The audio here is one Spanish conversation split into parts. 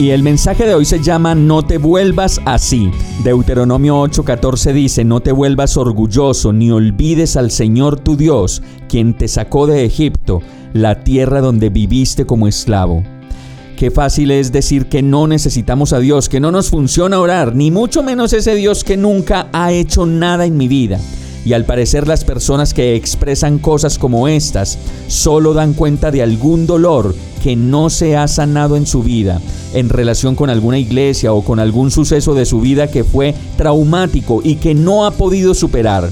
Y el mensaje de hoy se llama No te vuelvas así. Deuteronomio 8:14 dice, No te vuelvas orgulloso, ni olvides al Señor tu Dios, quien te sacó de Egipto, la tierra donde viviste como esclavo. Qué fácil es decir que no necesitamos a Dios, que no nos funciona orar, ni mucho menos ese Dios que nunca ha hecho nada en mi vida. Y al parecer las personas que expresan cosas como estas solo dan cuenta de algún dolor que no se ha sanado en su vida en relación con alguna iglesia o con algún suceso de su vida que fue traumático y que no ha podido superar.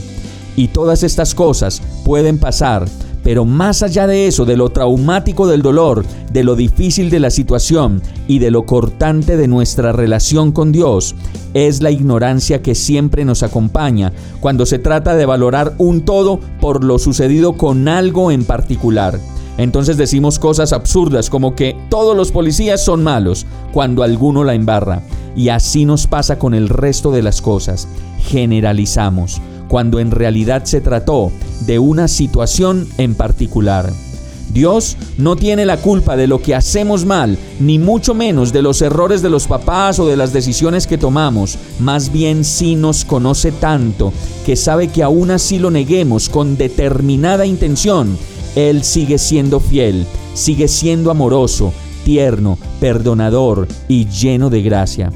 Y todas estas cosas pueden pasar, pero más allá de eso, de lo traumático del dolor, de lo difícil de la situación y de lo cortante de nuestra relación con Dios, es la ignorancia que siempre nos acompaña cuando se trata de valorar un todo por lo sucedido con algo en particular. Entonces decimos cosas absurdas como que todos los policías son malos cuando alguno la embarra. Y así nos pasa con el resto de las cosas. Generalizamos cuando en realidad se trató de una situación en particular. Dios no tiene la culpa de lo que hacemos mal, ni mucho menos de los errores de los papás o de las decisiones que tomamos. Más bien sí nos conoce tanto que sabe que aún así lo neguemos con determinada intención él sigue siendo fiel, sigue siendo amoroso, tierno, perdonador y lleno de gracia.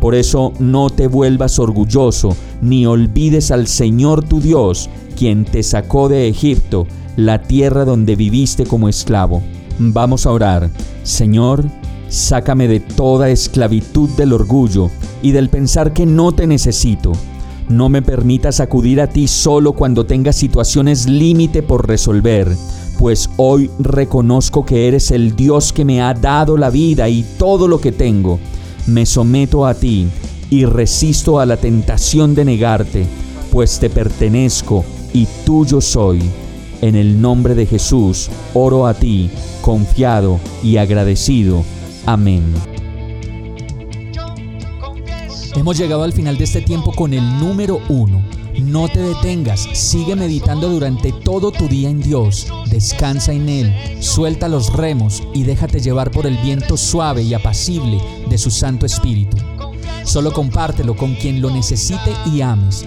Por eso no te vuelvas orgulloso, ni olvides al Señor tu Dios, quien te sacó de Egipto, la tierra donde viviste como esclavo. Vamos a orar. Señor, sácame de toda esclavitud del orgullo y del pensar que no te necesito. No me permitas acudir a ti solo cuando tengas situaciones límite por resolver pues hoy reconozco que eres el Dios que me ha dado la vida y todo lo que tengo. Me someto a ti y resisto a la tentación de negarte, pues te pertenezco y tuyo soy. En el nombre de Jesús oro a ti, confiado y agradecido. Amén. Hemos llegado al final de este tiempo con el número uno no te detengas, sigue meditando durante todo tu día en Dios, descansa en Él, suelta los remos y déjate llevar por el viento suave y apacible de su Santo Espíritu. Solo compártelo con quien lo necesite y ames.